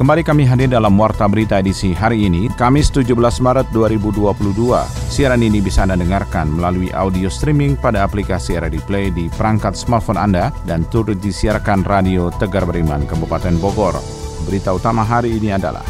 Kembali kami hadir dalam Warta Berita edisi hari ini, Kamis 17 Maret 2022. Siaran ini bisa Anda dengarkan melalui audio streaming pada aplikasi RRD Play di perangkat smartphone Anda dan turut disiarkan Radio Tegar Beriman, Kabupaten Bogor. Berita utama hari ini adalah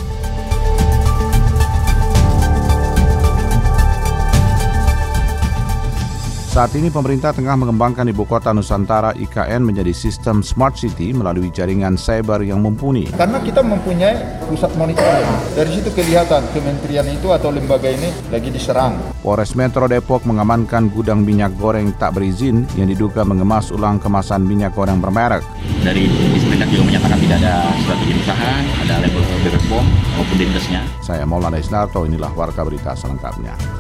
Saat ini pemerintah tengah mengembangkan ibu kota Nusantara IKN menjadi sistem smart city melalui jaringan cyber yang mumpuni. Karena kita mempunyai pusat monitoring. Dari situ kelihatan kementerian itu atau lembaga ini lagi diserang. Polres Metro Depok mengamankan gudang minyak goreng tak berizin yang diduga mengemas ulang kemasan minyak goreng bermerek. Dari Dismendak juga menyatakan tidak ada suatu izin usaha, ada label BPOM maupun dinkesnya. Saya Maulana Isnarto, inilah warta berita selengkapnya.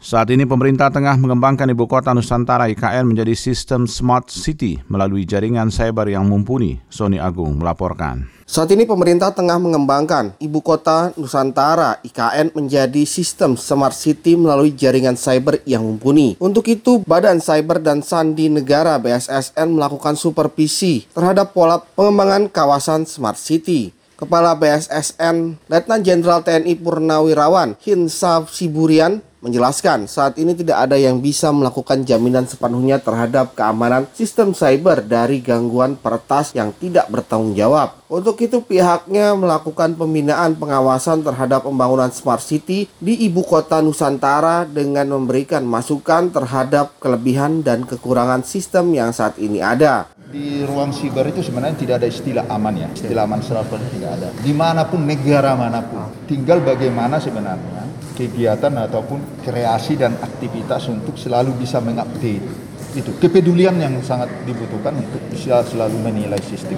Saat ini pemerintah tengah mengembangkan ibu kota Nusantara IKN menjadi sistem smart city melalui jaringan cyber yang mumpuni. Sony Agung melaporkan. Saat ini pemerintah tengah mengembangkan ibu kota Nusantara IKN menjadi sistem smart city melalui jaringan cyber yang mumpuni. Untuk itu, Badan Cyber dan Sandi Negara BSSN melakukan supervisi terhadap pola pengembangan kawasan smart city. Kepala BSSN Letnan Jenderal TNI Purnawirawan Hinsa Siburian menjelaskan saat ini tidak ada yang bisa melakukan jaminan sepenuhnya terhadap keamanan sistem cyber dari gangguan peretas yang tidak bertanggung jawab. Untuk itu pihaknya melakukan pembinaan pengawasan terhadap pembangunan smart city di ibu kota Nusantara dengan memberikan masukan terhadap kelebihan dan kekurangan sistem yang saat ini ada. Di ruang siber itu sebenarnya tidak ada istilah aman ya. Istilah aman server tidak ada. Di mana pun negara mana pun. Tinggal bagaimana sebenarnya kegiatan ataupun kreasi dan aktivitas untuk selalu bisa mengupdate itu. Kepedulian yang sangat dibutuhkan untuk bisa selalu menilai sistem.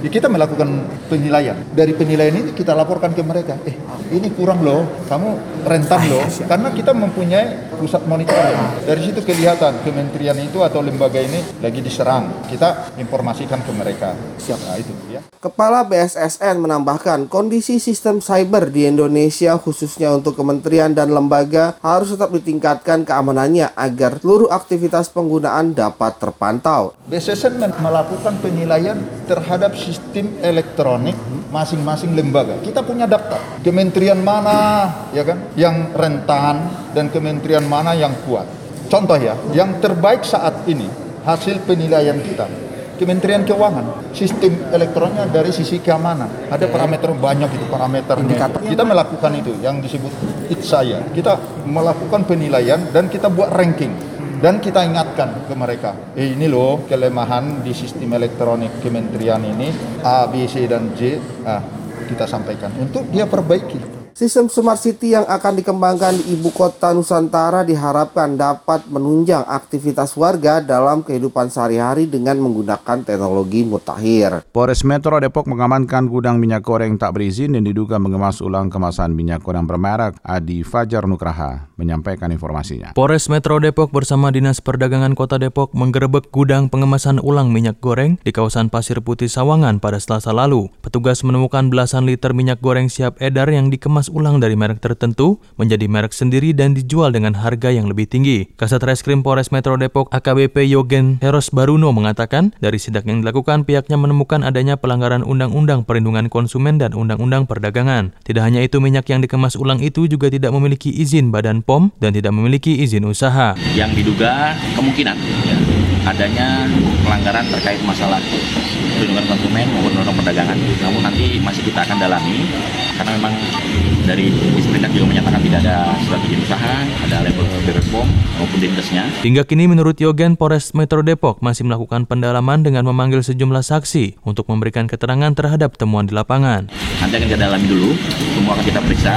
Ya kita melakukan penilaian. Dari penilaian ini kita laporkan ke mereka. Eh ini kurang loh kamu rentan loh. Karena kita mempunyai pusat monitoring dari situ kelihatan kementerian itu atau lembaga ini lagi diserang kita informasikan ke mereka Siap. nah itu ya Kepala BSSN menambahkan kondisi sistem cyber di Indonesia khususnya untuk kementerian dan lembaga harus tetap ditingkatkan keamanannya agar seluruh aktivitas penggunaan dapat terpantau. BSSN melakukan penilaian terhadap sistem elektronik masing-masing lembaga. Kita punya daftar kementerian mana ya kan yang rentan dan kementerian mana yang kuat. Contoh ya, yang terbaik saat ini hasil penilaian kita. Kementerian Keuangan sistem elektroniknya dari sisi keamanan. Ada parameter banyak itu parameternya. Kita melakukan itu yang disebut it saya. Kita melakukan penilaian dan kita buat ranking. Dan kita ingatkan ke mereka eh, ini loh kelemahan di sistem elektronik kementerian ini A B C dan J ah, kita sampaikan. Untuk dia perbaiki Sistem Smart City yang akan dikembangkan di ibu kota Nusantara diharapkan dapat menunjang aktivitas warga dalam kehidupan sehari-hari dengan menggunakan teknologi mutakhir. Polres Metro Depok mengamankan gudang minyak goreng tak berizin dan diduga mengemas ulang kemasan minyak goreng bermerek. Adi Fajar Nukraha menyampaikan informasinya. Polres Metro Depok bersama Dinas Perdagangan Kota Depok menggerebek gudang pengemasan ulang minyak goreng di kawasan Pasir Putih Sawangan pada Selasa lalu. Petugas menemukan belasan liter minyak goreng siap edar yang dikemas ulang dari merek tertentu menjadi merek sendiri dan dijual dengan harga yang lebih tinggi. Kasat Reskrim Polres Metro Depok AKBP Yogen Heros Baruno mengatakan dari sidak yang dilakukan pihaknya menemukan adanya pelanggaran Undang-Undang Perlindungan Konsumen dan Undang-Undang Perdagangan. Tidak hanya itu minyak yang dikemas ulang itu juga tidak memiliki izin Badan POM dan tidak memiliki izin usaha. Yang diduga kemungkinan adanya pelanggaran terkait masalah perlindungan konsumen maupun undang perdagangan. Namun nanti masih kita akan dalami karena memang dari Dismendak juga menyatakan tidak ada surat izin usaha, ada label BPOM maupun dinkesnya. Hingga kini menurut Yogen, Polres Metro Depok masih melakukan pendalaman dengan memanggil sejumlah saksi untuk memberikan keterangan terhadap temuan di lapangan. Nanti akan kita dalami dulu, semua akan kita periksa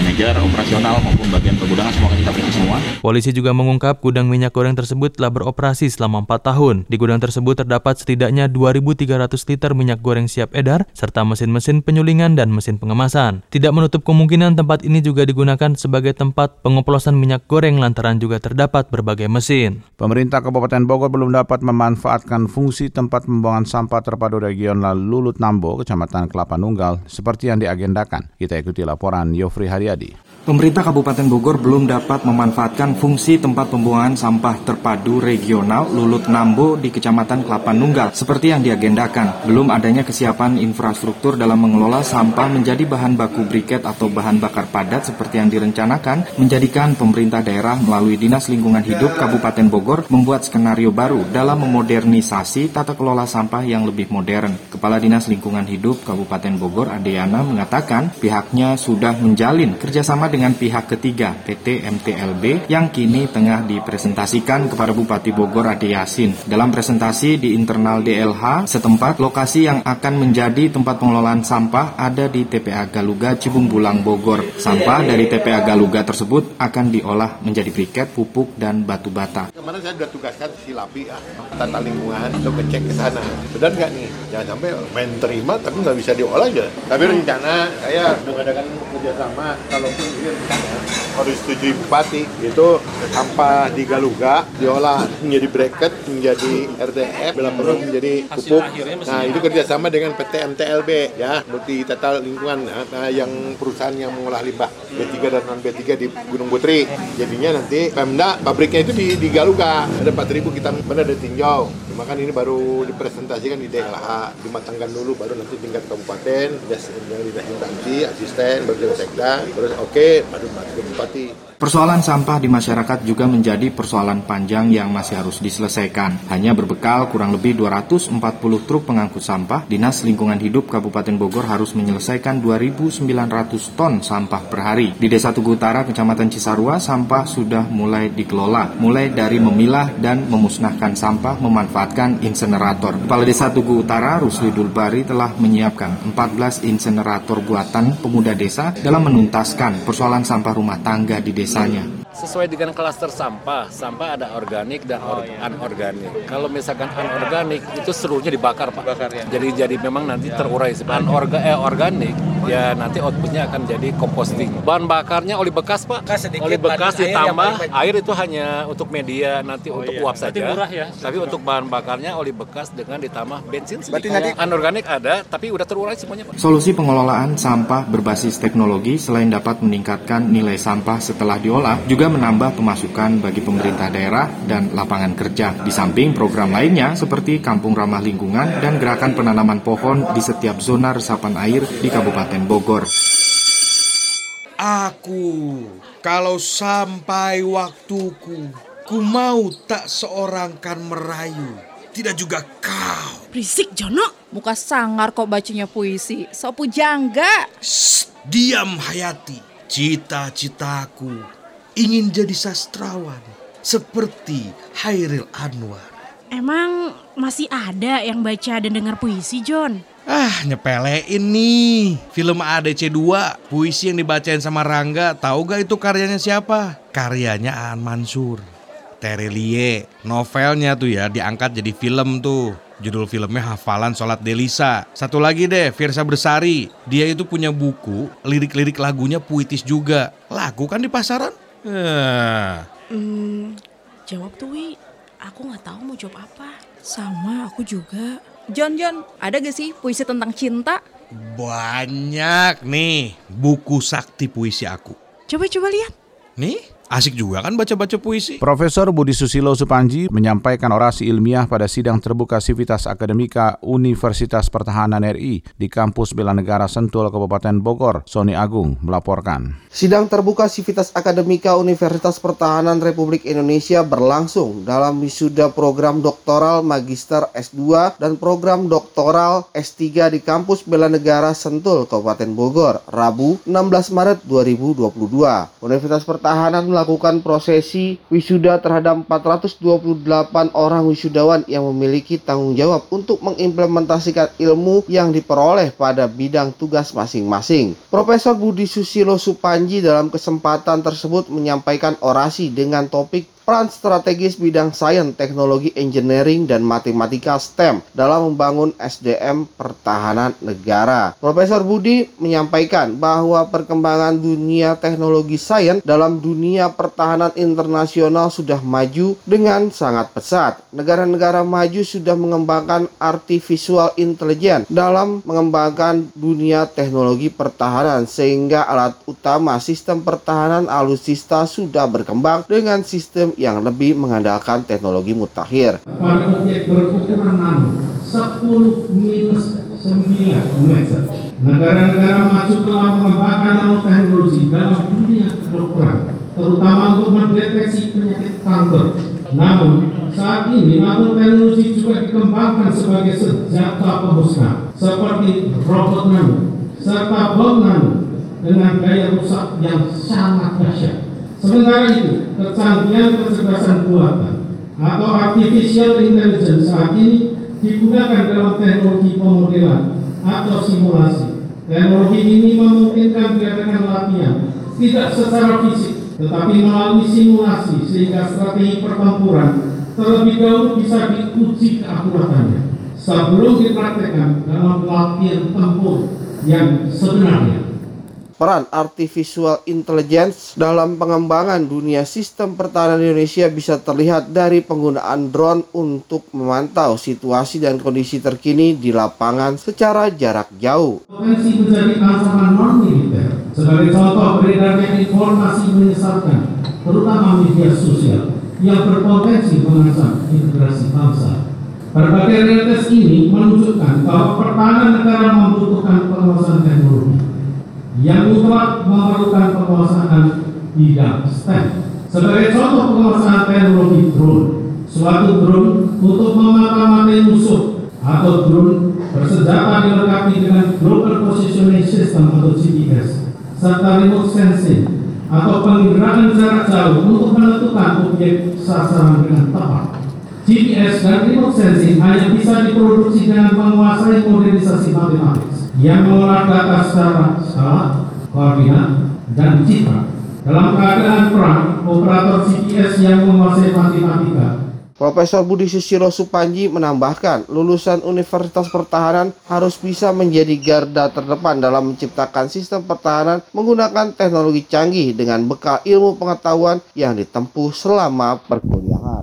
manajer, operasional maupun bagian pergudangan semua kita periksa semua. Polisi juga mengungkap gudang minyak goreng tersebut telah beroperasi selama 4 tahun. Di gudang tersebut terdapat setidaknya 2.300 liter minyak goreng siap edar, serta mesin-mesin penyulingan dan mesin pengemasan. Tidak menutup kemungkinan tempat ini juga digunakan sebagai tempat pengoplosan minyak goreng lantaran juga terdapat berbagai mesin. Pemerintah Kabupaten Bogor belum dapat memanfaatkan fungsi tempat pembuangan sampah terpadu regional Lulut Nambo, Kecamatan Kelapa Nunggal, seperti yang diagendakan. Kita ikuti laporan Yofri Haryadi. Pemerintah Kabupaten Bogor belum dapat memanfaatkan fungsi tempat pembuangan sampah terpadu regional Lulut Nambo di Kecamatan Kelapa Nunggal seperti yang diagendakan. Belum adanya kesiapan infrastruktur dalam mengelola sampah menjadi bahan baku briket atau bahan bakar padat seperti yang direncanakan menjadikan pemerintah daerah melalui Dinas Lingkungan Hidup Kabupaten Bogor membuat skenario baru dalam memodernisasi tata kelola sampah yang lebih modern. Kepala Dinas Lingkungan Hidup Kabupaten Bogor Adeyana mengatakan pihaknya sudah menjalin kerjasama dengan pihak ketiga PT MTLB yang kini tengah dipresentasikan kepada Bupati Bogor Ade Yasin. Dalam presentasi di internal DLH setempat, lokasi yang akan menjadi tempat pengelolaan sampah ada di TPA Galuga Cibung Bulang Bogor. Sampah dari TPA Galuga tersebut akan diolah menjadi briket, pupuk, dan batu bata. Kemarin saya sudah tugaskan si Lapi ya, tata lingkungan untuk ngecek ke sana. Benar nggak nih? Jangan sampai main terima tapi nggak bisa diolah aja. Tapi rencana saya mengadakan kerjasama kalaupun harus setujui bupati. Itu sampah di Galuga diolah menjadi bracket menjadi RDF bila perlu menjadi pupuk. nah itu kerjasama dengan PT MTLB ya multi tata lingkungan nah, yang perusahaan yang mengolah limbah B3 dan non B3 di Gunung Putri. Jadinya nanti Pemda pabriknya itu di, di Galuga. Ada 4000 kita mana ada tinjau cuma kan ini baru dipresentasikan di DLH dimatangkan dulu baru nanti tingkat kabupaten yang dinas instansi asisten baru sekda terus oke okay, baru ke bupati Persoalan sampah di masyarakat juga menjadi persoalan panjang yang masih harus diselesaikan. Hanya berbekal kurang lebih 240 truk pengangkut sampah, Dinas Lingkungan Hidup Kabupaten Bogor harus menyelesaikan 2.900 ton sampah per hari. Di Desa Tugu Utara, Kecamatan Cisarua, sampah sudah mulai dikelola, mulai dari memilah dan memusnahkan sampah memanfaatkan insenerator. Kepala Desa Tugu Utara, Rusli Dulbari telah menyiapkan 14 insenerator buatan pemuda desa dalam menuntaskan persoalan sampah rumah tangga di desa desanya. Sesuai dengan klaster sampah, sampah ada organik dan or oh, iya. anorganik. Kalau misalkan anorganik itu seluruhnya dibakar pak. Bakar, ya. Jadi jadi memang nanti terurai. Anorga eh organik ya nanti outputnya akan jadi composting. Bahan bakarnya oli bekas pak. Bekas oli bekas ditambah air, air itu hanya untuk media nanti oh, untuk iya. uap saja. murah ya. Tapi untuk bahan bakarnya oli bekas dengan ditambah bensin. Berarti nanti anorganik ada tapi udah terurai semuanya pak. Solusi pengelolaan sampah berbasis teknologi selain dapat meningkatkan nilai sampah setelah diolah juga menambah pemasukan bagi pemerintah daerah dan lapangan kerja. Di samping program lainnya seperti Kampung Ramah Lingkungan dan gerakan penanaman pohon di setiap zona resapan air di Kabupaten Bogor. Aku, kalau sampai waktuku, ku mau tak seorang kan merayu, tidak juga kau. Berisik Jono, muka sangar kok bacanya puisi, sopu jangga. Shh, diam Hayati. Cita-citaku ingin jadi sastrawan seperti Hairil Anwar. Emang masih ada yang baca dan dengar puisi, John? Ah, nyepelein nih. Film ADC 2, puisi yang dibacain sama Rangga, tahu gak itu karyanya siapa? Karyanya Aan Mansur. Terelie, novelnya tuh ya diangkat jadi film tuh. Judul filmnya Hafalan Sholat Delisa. Satu lagi deh, Firsa Bersari. Dia itu punya buku, lirik-lirik lagunya puitis juga. Lagu kan di pasaran? Eh. Hmm, jawab tuh Wi. Aku nggak tahu mau jawab apa. Sama, aku juga. John, John, ada gak sih puisi tentang cinta? Banyak nih buku sakti puisi aku. Coba-coba lihat. Nih, Asik juga kan baca-baca puisi. Profesor Budi Susilo Supanji menyampaikan orasi ilmiah pada sidang terbuka Sivitas Akademika Universitas Pertahanan RI di kampus Bela Negara Sentul Kabupaten Bogor. Sony Agung melaporkan. Sidang terbuka Sivitas Akademika Universitas Pertahanan Republik Indonesia berlangsung dalam wisuda program doktoral Magister S2 dan program doktoral S3 di kampus Bela Negara Sentul Kabupaten Bogor, Rabu 16 Maret 2022. Universitas Pertahanan melakukan prosesi wisuda terhadap 428 orang wisudawan yang memiliki tanggung jawab untuk mengimplementasikan ilmu yang diperoleh pada bidang tugas masing-masing. Profesor Budi Susilo Supanji dalam kesempatan tersebut menyampaikan orasi dengan topik peran strategis bidang sains, teknologi, engineering, dan matematika STEM dalam membangun SDM pertahanan negara. Profesor Budi menyampaikan bahwa perkembangan dunia teknologi sains dalam dunia pertahanan internasional sudah maju dengan sangat pesat. Negara-negara maju sudah mengembangkan artificial intelligence dalam mengembangkan dunia teknologi pertahanan sehingga alat utama sistem pertahanan alutsista sudah berkembang dengan sistem yang lebih mengandalkan teknologi mutakhir. Pada objek berukuran nano 10 minus 9 meter. Negara-negara maju telah mengembangkan nanoteknologi dalam dunia kedokteran, terutama untuk mendeteksi penyakit kanker. Namun, saat ini nanoteknologi juga dikembangkan sebagai senjata pemusnah, seperti robot nano, serta bom nano dengan daya rusak yang sangat dahsyat. Sementara itu, kecanggihan kecerdasan buatan atau artificial intelligence saat ini digunakan dalam teknologi pemodelan atau simulasi. Teknologi ini memungkinkan diadakan latihan tidak secara fisik, tetapi melalui simulasi sehingga strategi pertempuran terlebih dahulu bisa diuji keakuratannya sebelum dipraktekkan dalam latihan tempur yang sebenarnya. Peran artificial intelligence dalam pengembangan dunia sistem pertahanan Indonesia bisa terlihat dari penggunaan drone untuk memantau situasi dan kondisi terkini di lapangan secara jarak jauh. Potensi menjadi ancaman non-militer sebagai contoh beredarnya informasi menyesatkan, terutama media sosial yang berpotensi mengancam integrasi bangsa. Berbagai realitas ini menunjukkan bahwa pertahanan negara membutuhkan penguasaan teknologi yang mutlak memerlukan penguasaan bidang STEM. Sebagai contoh penguasaan teknologi drone, suatu drone untuk memata-matai musuh atau drone bersenjata dilengkapi dengan Global Positioning System atau GPS serta remote sensing atau penginderaan jarak jauh untuk menentukan objek sasaran dengan tepat. GPS dan remote sensing hanya bisa diproduksi dengan menguasai modernisasi matematik yang mengolah data secara skala, koordinat, dan citra. Dalam keadaan perang, operator CPS yang menguasai matematika Profesor Budi Susilo Supanji menambahkan, lulusan Universitas Pertahanan harus bisa menjadi garda terdepan dalam menciptakan sistem pertahanan menggunakan teknologi canggih dengan bekal ilmu pengetahuan yang ditempuh selama perkuliahan.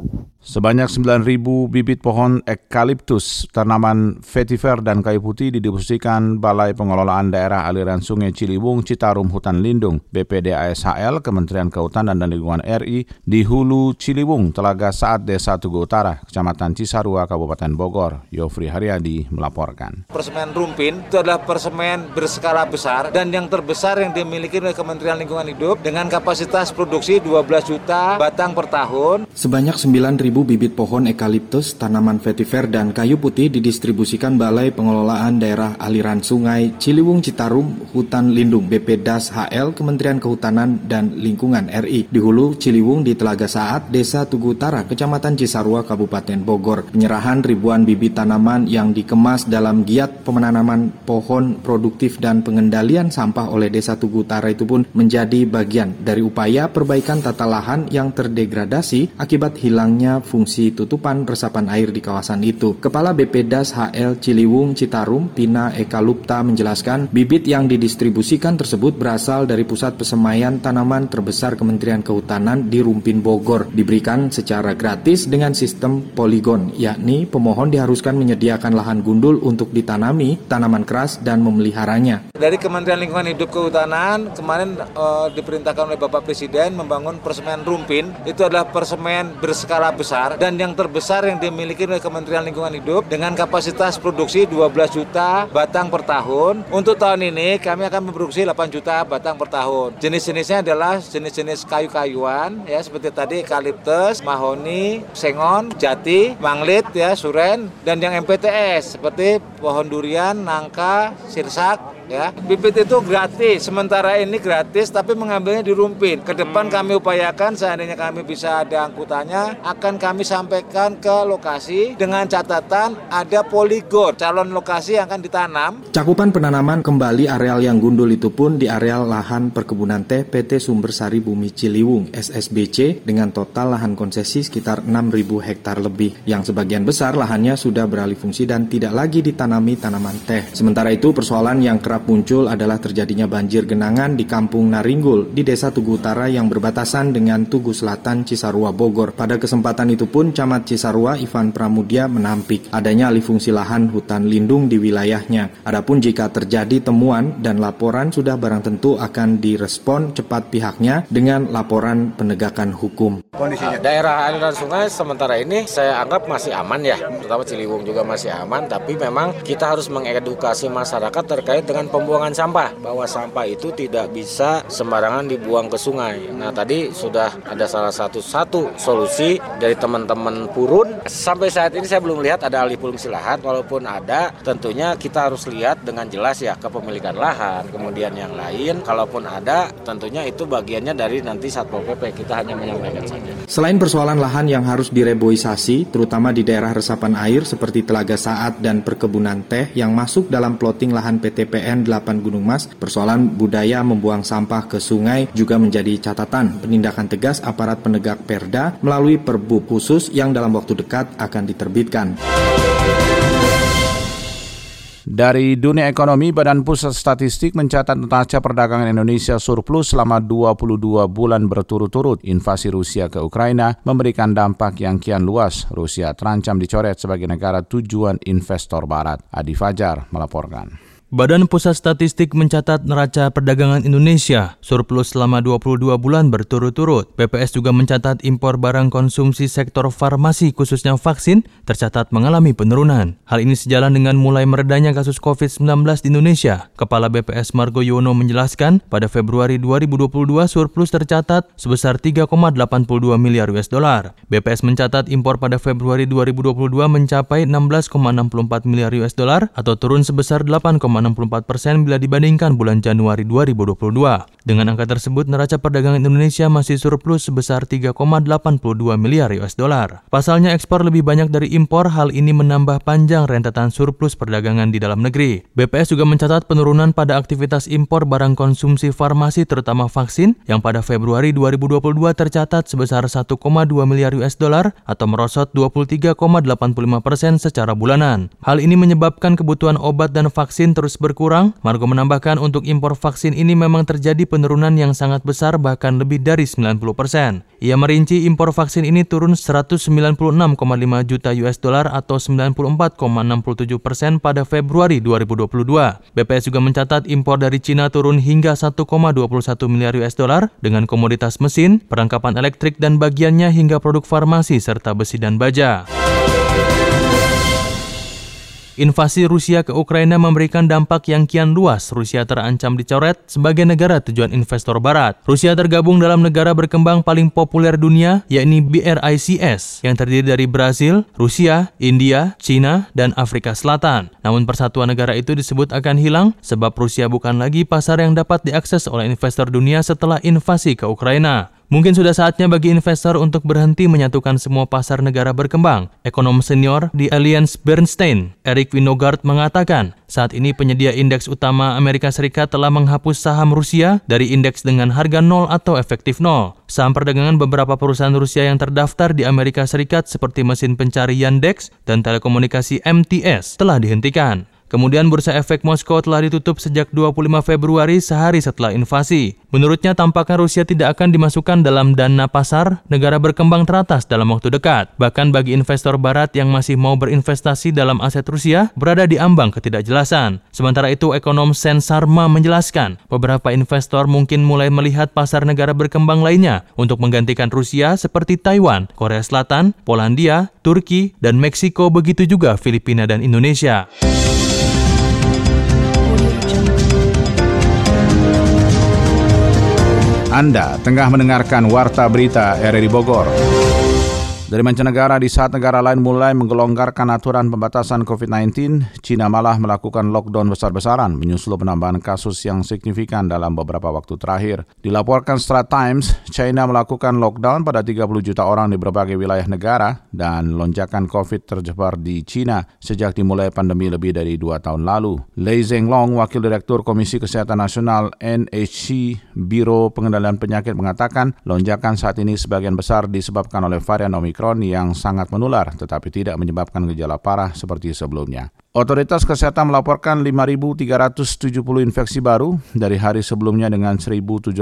Sebanyak 9.000 bibit pohon eukaliptus, tanaman vetiver dan kayu putih didistribusikan Balai Pengelolaan Daerah Aliran Sungai Ciliwung Citarum Hutan Lindung BPD ASHL Kementerian Kehutanan dan Lingkungan RI di Hulu Ciliwung, Telaga Saat Desa Tugu Utara, Kecamatan Cisarua, Kabupaten Bogor. Yofri Haryadi melaporkan. Persemen Rumpin itu adalah persemen berskala besar dan yang terbesar yang dimiliki oleh Kementerian Lingkungan Hidup dengan kapasitas produksi 12 juta batang per tahun. Sebanyak 9.000 bibit pohon eukaliptus, tanaman vetiver, dan kayu putih didistribusikan Balai Pengelolaan Daerah Aliran Sungai Ciliwung Citarum Hutan Lindung BPDAS HL Kementerian Kehutanan dan Lingkungan RI di Hulu Ciliwung di Telaga Saat, Desa Tugu Utara, Kecamatan Cisarua, Kabupaten Bogor. Penyerahan ribuan bibit tanaman yang dikemas dalam giat penanaman pohon produktif dan pengendalian sampah oleh Desa Tugu Utara itu pun menjadi bagian dari upaya perbaikan tata lahan yang terdegradasi akibat hilangnya fungsi tutupan resapan air di kawasan itu. Kepala BPDAS HL Ciliwung Citarum, Pina Eka Lupta menjelaskan, bibit yang didistribusikan tersebut berasal dari pusat pesemaian tanaman terbesar Kementerian Kehutanan di Rumpin Bogor, diberikan secara gratis dengan sistem poligon, yakni pemohon diharuskan menyediakan lahan gundul untuk ditanami tanaman keras dan memeliharanya. Dari Kementerian Lingkungan Hidup Kehutanan, kemarin uh, diperintahkan oleh Bapak Presiden membangun persemen Rumpin, itu adalah persemen berskala besar dan yang terbesar yang dimiliki oleh Kementerian Lingkungan Hidup dengan kapasitas produksi 12 juta batang per tahun. Untuk tahun ini kami akan memproduksi 8 juta batang per tahun. Jenis-jenisnya adalah jenis-jenis kayu-kayuan ya seperti tadi eukaliptus, mahoni, sengon, jati, manglit ya, suren dan yang MPTS seperti pohon durian, nangka, sirsak, ya. Bibit itu gratis, sementara ini gratis tapi mengambilnya di Rumpin. Ke depan kami upayakan seandainya kami bisa ada angkutannya akan kami sampaikan ke lokasi dengan catatan ada poligon calon lokasi yang akan ditanam. Cakupan penanaman kembali areal yang gundul itu pun di areal lahan perkebunan teh PT Sumber Sari Bumi Ciliwung SSBC dengan total lahan konsesi sekitar 6.000 hektar lebih yang sebagian besar lahannya sudah beralih fungsi dan tidak lagi ditanami tanaman teh. Sementara itu persoalan yang kerap muncul adalah terjadinya banjir genangan di Kampung Naringgul di Desa Tugu Utara yang berbatasan dengan Tugu Selatan Cisarua Bogor. Pada kesempatan itu pun Camat Cisarua Ivan Pramudia menampik adanya alih fungsi lahan hutan lindung di wilayahnya. Adapun jika terjadi temuan dan laporan sudah barang tentu akan direspon cepat pihaknya dengan laporan penegakan hukum. Kondisinya daerah aliran sungai sementara ini saya anggap masih aman ya, terutama Ciliwung juga masih aman, tapi memang kita harus mengedukasi masyarakat terkait dengan pembuangan sampah bahwa sampah itu tidak bisa sembarangan dibuang ke sungai. Nah tadi sudah ada salah satu satu solusi dari teman-teman Purun. Sampai saat ini saya belum lihat ada alih fungsi lahan, walaupun ada tentunya kita harus lihat dengan jelas ya kepemilikan lahan, kemudian yang lain. Kalaupun ada tentunya itu bagiannya dari nanti Satpol PP kita hanya menyampaikan saja. Selain persoalan lahan yang harus direboisasi, terutama di daerah resapan air seperti Telaga Saat dan perkebunan teh yang masuk dalam plotting lahan PTPN 8 Gunung Mas, persoalan budaya membuang sampah ke sungai juga menjadi catatan penindakan tegas aparat penegak perda melalui perbu khusus yang dalam waktu dekat akan diterbitkan. Dari dunia ekonomi, Badan Pusat Statistik mencatat neraca perdagangan Indonesia surplus selama 22 bulan berturut-turut. Invasi Rusia ke Ukraina memberikan dampak yang kian luas. Rusia terancam dicoret sebagai negara tujuan investor barat. Adi Fajar melaporkan. Badan Pusat Statistik mencatat neraca perdagangan Indonesia surplus selama 22 bulan berturut-turut. BPS juga mencatat impor barang konsumsi sektor farmasi khususnya vaksin tercatat mengalami penurunan. Hal ini sejalan dengan mulai meredanya kasus COVID-19 di Indonesia. Kepala BPS Margo Yono menjelaskan, pada Februari 2022 surplus tercatat sebesar 3,82 miliar US dollar. BPS mencatat impor pada Februari 2022 mencapai 16,64 miliar US dollar atau turun sebesar 8, 64 persen bila dibandingkan bulan Januari 2022. Dengan angka tersebut, neraca perdagangan Indonesia masih surplus sebesar 3,82 miliar US dollar. Pasalnya ekspor lebih banyak dari impor, hal ini menambah panjang rentetan surplus perdagangan di dalam negeri. BPS juga mencatat penurunan pada aktivitas impor barang konsumsi farmasi terutama vaksin yang pada Februari 2022 tercatat sebesar 1,2 miliar US dollar atau merosot 23,85 persen secara bulanan. Hal ini menyebabkan kebutuhan obat dan vaksin terus terus berkurang, Margo menambahkan untuk impor vaksin ini memang terjadi penurunan yang sangat besar bahkan lebih dari 90%. Ia merinci impor vaksin ini turun 196,5 juta US dollar atau 94,67 persen pada Februari 2022. BPS juga mencatat impor dari Cina turun hingga 1,21 miliar US dollar dengan komoditas mesin, perangkapan elektrik dan bagiannya hingga produk farmasi serta besi dan baja. Invasi Rusia ke Ukraina memberikan dampak yang kian luas. Rusia terancam dicoret sebagai negara tujuan investor barat. Rusia tergabung dalam negara berkembang paling populer dunia, yakni BRICS, yang terdiri dari Brasil, Rusia, India, China, dan Afrika Selatan. Namun persatuan negara itu disebut akan hilang sebab Rusia bukan lagi pasar yang dapat diakses oleh investor dunia setelah invasi ke Ukraina. Mungkin sudah saatnya bagi investor untuk berhenti menyatukan semua pasar negara berkembang. Ekonom senior di Alliance Bernstein, Eric Winogard mengatakan, saat ini penyedia indeks utama Amerika Serikat telah menghapus saham Rusia dari indeks dengan harga nol atau efektif nol. Saham perdagangan beberapa perusahaan Rusia yang terdaftar di Amerika Serikat seperti mesin pencari Yandex dan telekomunikasi MTS telah dihentikan. Kemudian bursa efek Moskow telah ditutup sejak 25 Februari sehari setelah invasi. Menurutnya tampaknya Rusia tidak akan dimasukkan dalam dana pasar negara berkembang teratas dalam waktu dekat. Bahkan bagi investor barat yang masih mau berinvestasi dalam aset Rusia berada di ambang ketidakjelasan. Sementara itu ekonom Sen Sarma menjelaskan beberapa investor mungkin mulai melihat pasar negara berkembang lainnya untuk menggantikan Rusia seperti Taiwan, Korea Selatan, Polandia, Turki, dan Meksiko begitu juga Filipina dan Indonesia. Anda tengah mendengarkan Warta Berita RRI Bogor. Dari mancanegara, di saat negara lain mulai menggelonggarkan aturan pembatasan COVID-19, China malah melakukan lockdown besar-besaran menyusul penambahan kasus yang signifikan dalam beberapa waktu terakhir. Dilaporkan Strat Times, China melakukan lockdown pada 30 juta orang di berbagai wilayah negara dan lonjakan COVID terjebar di China sejak dimulai pandemi lebih dari dua tahun lalu. Lei Zhenglong, Wakil Direktur Komisi Kesehatan Nasional NHC Biro Pengendalian Penyakit mengatakan lonjakan saat ini sebagian besar disebabkan oleh varian Omicron Omikron yang sangat menular tetapi tidak menyebabkan gejala parah seperti sebelumnya. Otoritas Kesehatan melaporkan 5.370 infeksi baru dari hari sebelumnya dengan 1.768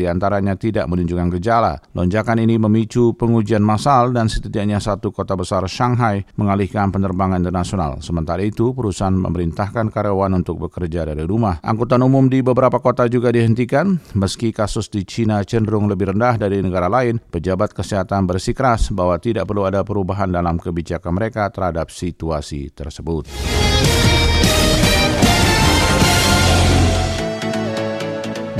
di antaranya tidak menunjukkan gejala. Lonjakan ini memicu pengujian massal dan setidaknya satu kota besar Shanghai mengalihkan penerbangan internasional. Sementara itu, perusahaan memerintahkan karyawan untuk bekerja dari rumah. Angkutan umum di beberapa kota juga dihentikan. Meski kasus di China cenderung lebih rendah dari negara lain, pejabat kesehatan bersikeras bahwa tidak perlu ada perubahan dalam kebijakan mereka terhadap situasi tersebut tersebut.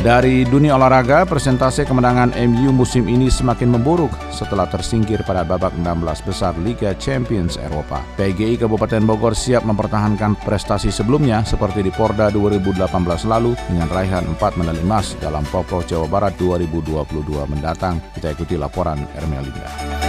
Dari dunia olahraga, presentase kemenangan MU musim ini semakin memburuk setelah tersingkir pada babak 16 besar Liga Champions Eropa. PGI Kabupaten Bogor siap mempertahankan prestasi sebelumnya seperti di Porda 2018 lalu dengan raihan 4 medali emas dalam Popro Jawa Barat 2022 mendatang. Kita ikuti laporan Ermelinda.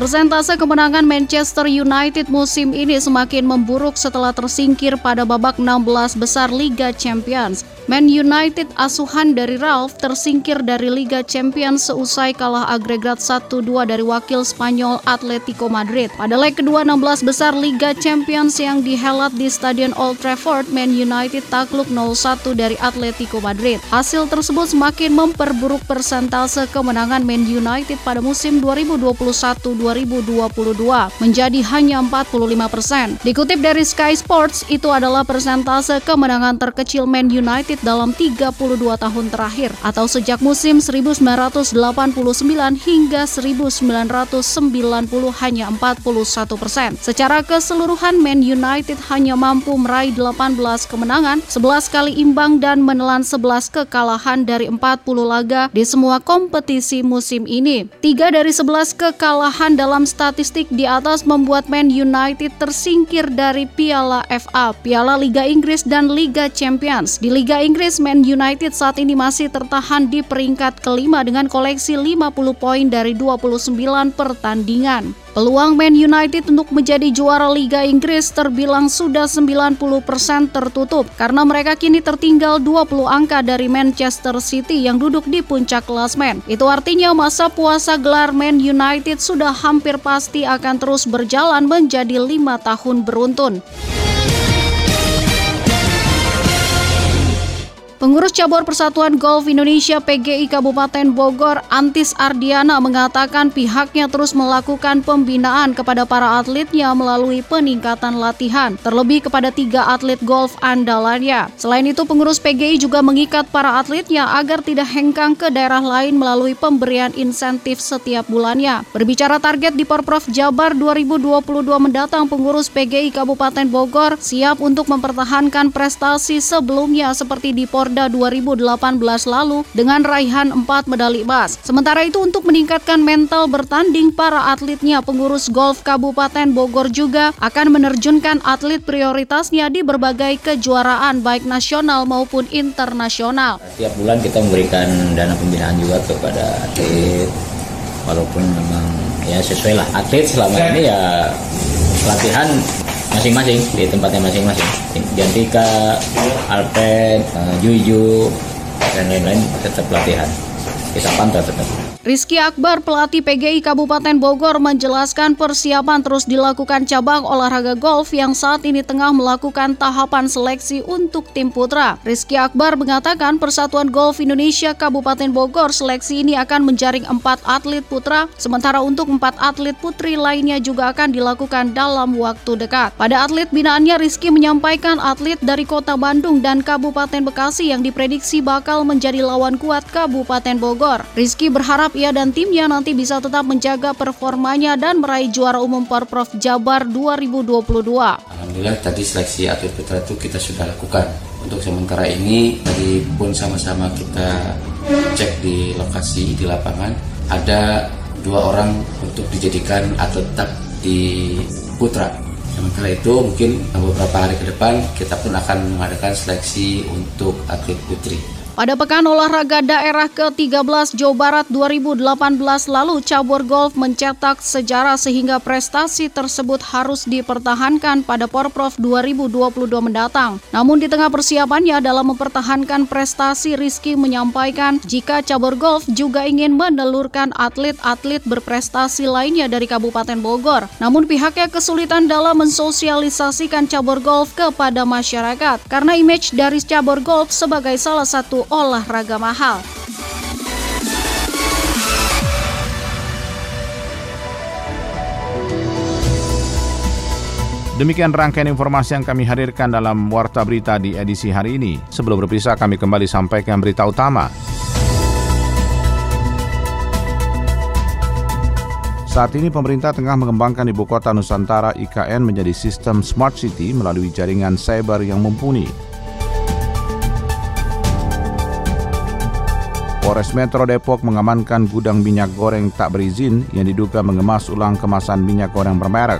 Persentase kemenangan Manchester United musim ini semakin memburuk setelah tersingkir pada babak 16 besar Liga Champions. Man United asuhan dari Ralph tersingkir dari Liga Champions seusai kalah agregat 1-2 dari wakil Spanyol Atletico Madrid. Pada leg kedua 16 besar Liga Champions yang dihelat di Stadion Old Trafford, Man United takluk 0-1 dari Atletico Madrid. Hasil tersebut semakin memperburuk persentase kemenangan Man United pada musim 2021-2022 menjadi hanya 45%. Dikutip dari Sky Sports, itu adalah persentase kemenangan terkecil Man United dalam 32 tahun terakhir atau sejak musim 1989 hingga 1990 hanya 41 persen. Secara keseluruhan Man United hanya mampu meraih 18 kemenangan, 11 kali imbang dan menelan 11 kekalahan dari 40 laga di semua kompetisi musim ini. Tiga dari 11 kekalahan dalam statistik di atas membuat Man United tersingkir dari Piala FA, Piala Liga Inggris dan Liga Champions. Di Liga Inggris Inggris, Man United saat ini masih tertahan di peringkat kelima dengan koleksi 50 poin dari 29 pertandingan. Peluang Man United untuk menjadi juara Liga Inggris terbilang sudah 90% tertutup karena mereka kini tertinggal 20 angka dari Manchester City yang duduk di puncak klasmen. Itu artinya masa puasa gelar Man United sudah hampir pasti akan terus berjalan menjadi lima tahun beruntun. Pengurus cabur Persatuan Golf Indonesia PGI Kabupaten Bogor, Antis Ardiana mengatakan pihaknya terus melakukan pembinaan kepada para atletnya melalui peningkatan latihan, terlebih kepada tiga atlet golf andalannya. Selain itu, pengurus PGI juga mengikat para atletnya agar tidak hengkang ke daerah lain melalui pemberian insentif setiap bulannya. Berbicara target di Porprov Jabar 2022 mendatang, pengurus PGI Kabupaten Bogor siap untuk mempertahankan prestasi sebelumnya seperti di Por Porda 2018 lalu dengan raihan 4 medali emas. Sementara itu untuk meningkatkan mental bertanding para atletnya, pengurus golf Kabupaten Bogor juga akan menerjunkan atlet prioritasnya di berbagai kejuaraan baik nasional maupun internasional. Setiap bulan kita memberikan dana pembinaan juga kepada atlet walaupun memang ya sesuai lah atlet selama ini ya latihan masing-masing di tempatnya masing-masing. Jantika, Alpen, uh, Juju dan lain-lain tetap latihan. Kita pantau tetap Rizky Akbar, pelatih PGI Kabupaten Bogor, menjelaskan persiapan terus dilakukan cabang olahraga golf yang saat ini tengah melakukan tahapan seleksi untuk tim putra. Rizky Akbar mengatakan Persatuan Golf Indonesia Kabupaten Bogor seleksi ini akan menjaring empat atlet putra, sementara untuk empat atlet putri lainnya juga akan dilakukan dalam waktu dekat. Pada atlet binaannya, Rizky menyampaikan atlet dari kota Bandung dan Kabupaten Bekasi yang diprediksi bakal menjadi lawan kuat Kabupaten Bogor. Rizky berharap berharap ia dan timnya nanti bisa tetap menjaga performanya dan meraih juara umum Porprov Jabar 2022. Alhamdulillah tadi seleksi atlet putra itu kita sudah lakukan. Untuk sementara ini tadi pun sama-sama kita cek di lokasi di lapangan ada dua orang untuk dijadikan atlet tetap di putra. Sementara itu mungkin beberapa hari ke depan kita pun akan mengadakan seleksi untuk atlet putri. Pada Pekan Olahraga Daerah ke-13 Jawa Barat 2018 lalu, cabur golf mencetak sejarah sehingga prestasi tersebut harus dipertahankan pada Porprov 2022 mendatang. Namun di tengah persiapannya dalam mempertahankan prestasi, Rizky menyampaikan jika cabur golf juga ingin menelurkan atlet-atlet berprestasi lainnya dari Kabupaten Bogor. Namun pihaknya kesulitan dalam mensosialisasikan cabur golf kepada masyarakat karena image dari cabur golf sebagai salah satu olahraga mahal. Demikian rangkaian informasi yang kami hadirkan dalam Warta Berita di edisi hari ini. Sebelum berpisah, kami kembali sampaikan berita utama. Saat ini pemerintah tengah mengembangkan ibu kota Nusantara IKN menjadi sistem smart city melalui jaringan cyber yang mumpuni. Polres Metro Depok mengamankan gudang minyak goreng tak berizin yang diduga mengemas ulang kemasan minyak goreng bermerek.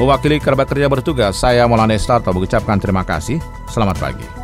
Mewakili kerabat kerja bertugas, saya Maulana Estato mengucapkan terima kasih. Selamat pagi.